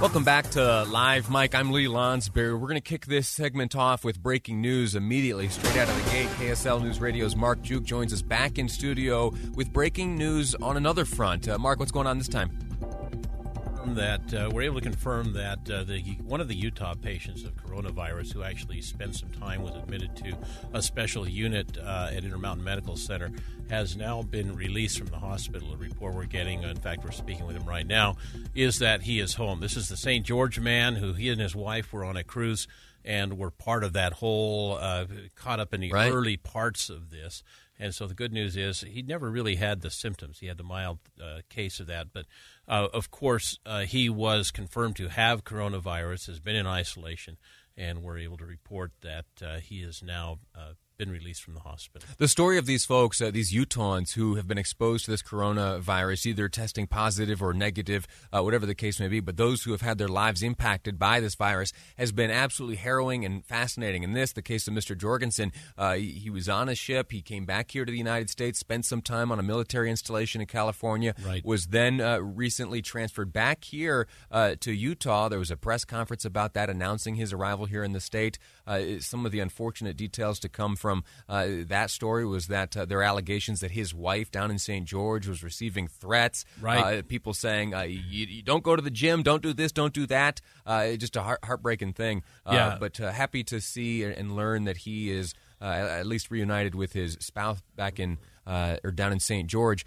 Welcome back to Live Mic. I'm Lee Lonsberry. We're going to kick this segment off with breaking news immediately, straight out of the gate. KSL News Radio's Mark Juke joins us back in studio with breaking news on another front. Uh, Mark, what's going on this time? That uh, we're able to confirm that uh, the one of the Utah patients of coronavirus who actually spent some time was admitted to a special unit uh, at Intermountain Medical Center has now been released from the hospital. The report we're getting, in fact, we're speaking with him right now, is that he is home. This is the St. George man who he and his wife were on a cruise and were part of that whole uh, caught up in the Right. early parts of this. And so the good news is he never really had the symptoms. He had the mild uh, case of that, but uh, of course uh, he was confirmed to have coronavirus. Has been in isolation, and we're able to report that uh, he is now uh, been released from the hospital. The story of these folks, uh, these Utahns who have been exposed to this coronavirus, either testing positive or negative, uh, whatever the case may be, but those who have had their lives impacted by this virus has been absolutely harrowing and fascinating. In this, the case of Mr. Jorgensen, uh, he, he was on a ship. He came back here to the United States, spent some time on a military installation in California, Right. was then uh, recently transferred back here uh, to Utah. There was a press conference about that, announcing his arrival here in the state. Uh, some of the unfortunate details to come from uh, that story was that uh, there are allegations that his wife down in St. George was receiving threats. Right. Uh, people saying, uh, you, you don't go to the gym, don't do this, don't do that. Uh, just a heart- heartbreaking thing. Uh, Yeah. But uh, happy to see and learn that he is uh, at least reunited with his spouse back in uh, or down in St. George.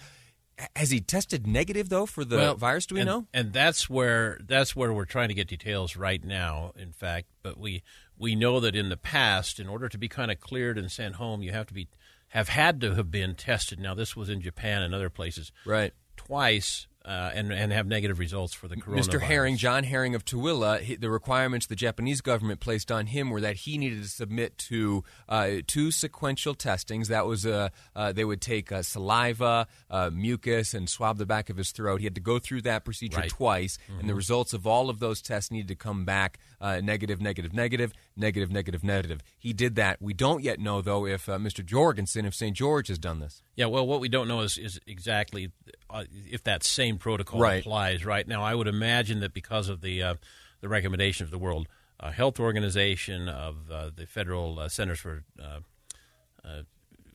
Has he tested negative though for the Well, virus? Do we and, know? And that's where that's where we're trying to get details right now. In fact, but we we know that in the past, in order to be kind of cleared and sent home, you have to be have had to have been tested. Now, this was in Japan and other places, Right. Twice, uh, and and have negative results for the coronavirus. Mr. Herring, John Herring of Tooele, he, the requirements the Japanese government placed on him were that he needed to submit to uh, two sequential testings. That was uh, uh, they would take uh, saliva, uh, mucus, and swab the back of his throat. He had to go through that procedure Right. twice, and the results of all of those tests needed to come back uh, negative, negative, negative, negative, negative, negative. He did that. We don't yet know though if uh, Mr. Jorgensen of St. George has done this. Yeah, well, what we don't know is, is exactly uh, if that same protocol Right. applies. Right now, I would imagine that because of the uh, the recommendation of the World uh, Health Organization, of uh, the Federal uh, Centers for uh,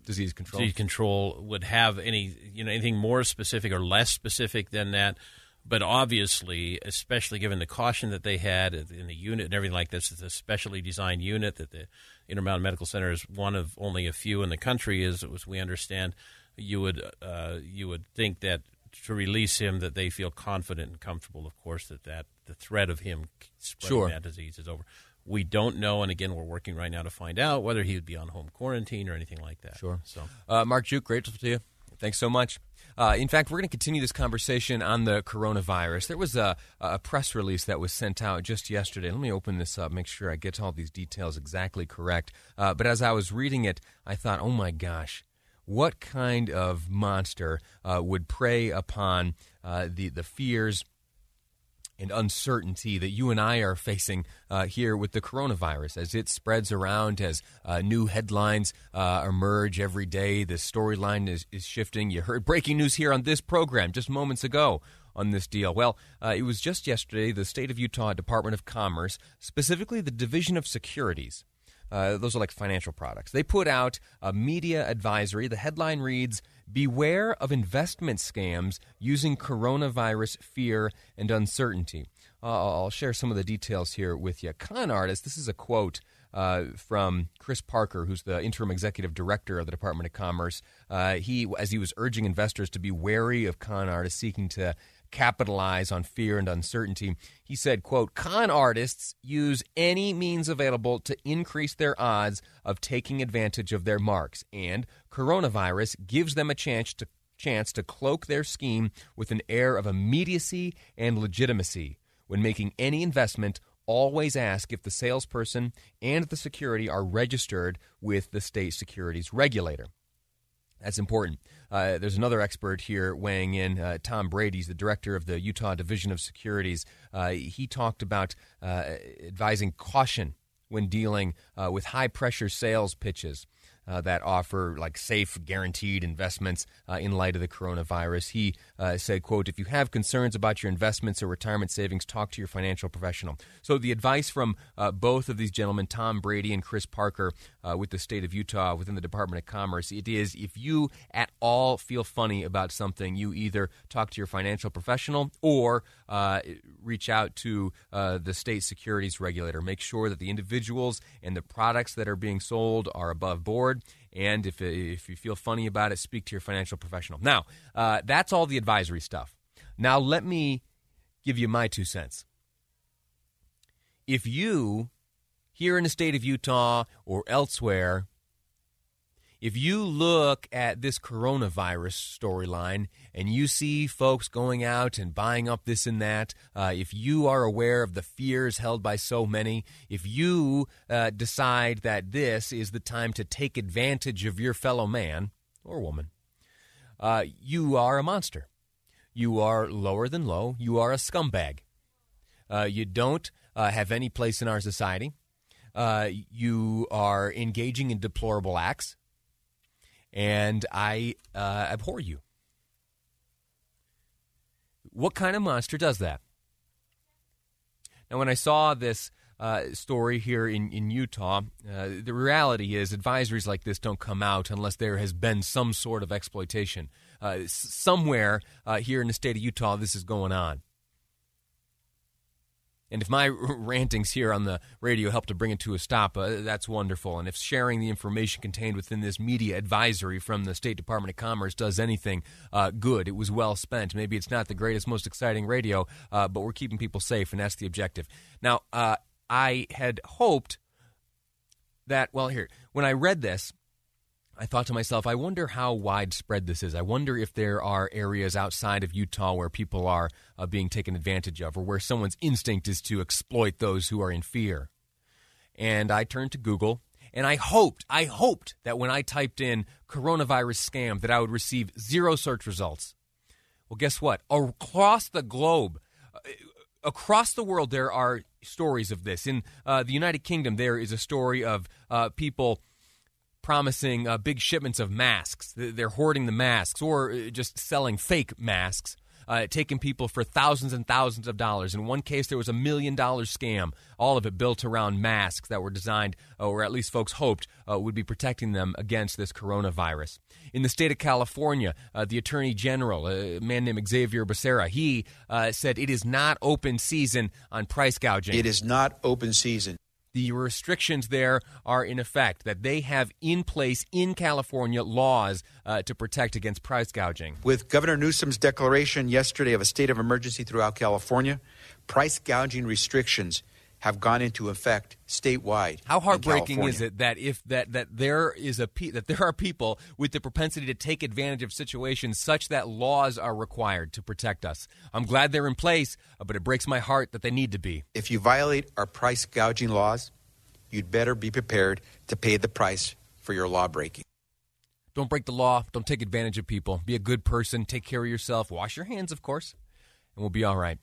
Disease control. Disease Control, would have any you know anything more specific or less specific than that. But obviously, especially given the caution that they had in the unit and everything like this, it's a specially designed unit that the Intermountain Medical Center is one of only a few in the country, as, as we understand. You would uh, you would think that to release him, that they feel confident and comfortable, of course, that, that the threat of him spreading Sure. that disease is over. We don't know, and again, we're working right now to find out whether he would be on home quarantine or anything like that. Sure. So. Uh, Mark Juke, grateful to you. Thanks so much. Uh, in fact, we're going to continue this conversation on the coronavirus. There was a, a press release that was sent out just yesterday. Let me open this up, make sure I get all these details exactly correct. Uh, but as I was reading it, I thought, oh my gosh, what kind of monster uh, would prey upon uh, the, the fears and uncertainty that you and I are facing uh, here with the coronavirus as it spreads around, as uh, new headlines uh, emerge every day. The storyline is, is shifting. You heard breaking news here on this program just moments ago on this deal. Well, uh, it was just yesterday the state of Utah Department of Commerce, specifically the Division of Securities, uh, those are like financial products. They put out a media advisory. The headline reads Beware of investment scams using coronavirus fear and uncertainty. Uh, I'll share some of the details here with you. Con artist, this is a quote uh, from Chris Parker, who's the interim executive director of the Department of Commerce. Uh, he, as he was urging investors to be wary of con artists seeking to capitalize on fear and uncertainty. He said, quote, con artists use any means available to increase their odds of taking advantage of their marks, and coronavirus gives them a chance to chance to cloak their scheme with an air of immediacy and legitimacy. When making any investment, always ask if the salesperson and the security are registered with the state securities regulator. That's important. Uh, there's another expert here weighing in. Uh, Tom Brady's the director of the Utah Division of Securities. Uh, he talked about uh, advising caution when dealing uh, with high pressure sales pitches uh, that offer like safe, guaranteed investments uh, in light of the coronavirus. He uh, said, "quote If you have concerns about your investments or retirement savings, talk to your financial professional." So the advice from uh, both of these gentlemen, Tom Brady and Chris Parker, uh, with the state of Utah within the Department of Commerce, it is if you at all feel funny about something, you either talk to your financial professional or uh, reach out to the state securities regulator. Make sure that the individuals and the products that are being sold are above board and if, if you feel funny about it, speak to your financial professional. Now, uh, that's all the advisory stuff. Now, let me give you my two cents. If you, here in the state of Utah or elsewhere, if you look at this coronavirus storyline and you see folks going out and buying up this and that, uh, if you are aware of the fears held by so many, if you uh, decide that this is the time to take advantage of your fellow man or woman, uh, you are a monster. You are lower than low. You are a scumbag. Uh, you don't uh, have any place in our society. Uh, you are engaging in deplorable acts and I uh, abhor you. What kind of monster does that? Now, when I saw this uh, story here in, in Utah, uh, the reality is advisories like this don't come out unless there has been some sort of exploitation. Uh, somewhere uh, here in the state of Utah, this is going on. And if my rantings here on the radio help to bring it to a stop, uh, that's wonderful. And if sharing the information contained within this media advisory from the State Department of Commerce does anything uh, good, it was well spent. Maybe it's not the greatest, most exciting radio, uh, but we're keeping people safe, and that's the objective. Now, uh, I had hoped that, well, here, when I read this, I thought to myself, I wonder how widespread this is. I wonder if there are areas outside of Utah where people are uh, being taken advantage of or where someone's instinct is to exploit those who are in fear. And I turned to Google and I hoped, I hoped that when I typed in coronavirus scam that I would receive zero search results. Well, guess what? Across the globe, uh, across the world, there are stories of this. In uh, the United Kingdom, there is a story of uh, people promising uh, big shipments of masks. They're hoarding the masks or uh, just selling fake masks. Uh, taking people for thousands and thousands of dollars. In one case, there was a million dollar scam, all of it built around masks that were designed, uh, or at least folks hoped, uh, would be protecting them against this coronavirus. In the state of California, uh, the Attorney General, a man named Xavier Becerra, he said it is not open season on price gouging. It is not open season the restrictions there are in effect, that they have in place in California laws uh, to protect against price gouging. With Governor Newsom's declaration yesterday of a state of emergency throughout California, price gouging restrictions have gone into effect statewide. How heartbreaking is it that if that that there is a that there are people with the propensity to take advantage of situations such that laws are required to protect us. I'm glad they're in place, uh, but it breaks my heart that they need to be. If you violate our price gouging laws, you'd better be prepared to pay the price for your law breaking. Don't break the law. Don't take advantage of people. Be a good person. Take care of yourself. Wash your hands, of course, and we'll be all right.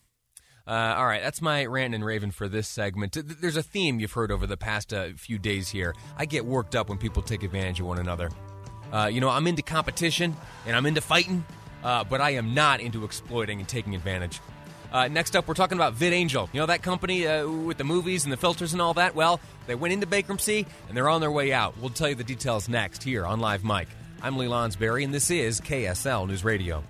Uh, all right, that's my rant and raven for this segment. There's a theme you've heard over the past uh, few days here. I get worked up when people take advantage of one another. Uh, you know, I'm into competition and I'm into fighting, uh, but I am not into exploiting and taking advantage. Uh, next up, we're talking about VidAngel. You know that company uh, with the movies and the filters and all that? Well, they went into bankruptcy and they're on their way out. We'll tell you the details next here on Live Mic. I'm Lee Lonsberry, and this is KSL News Radio.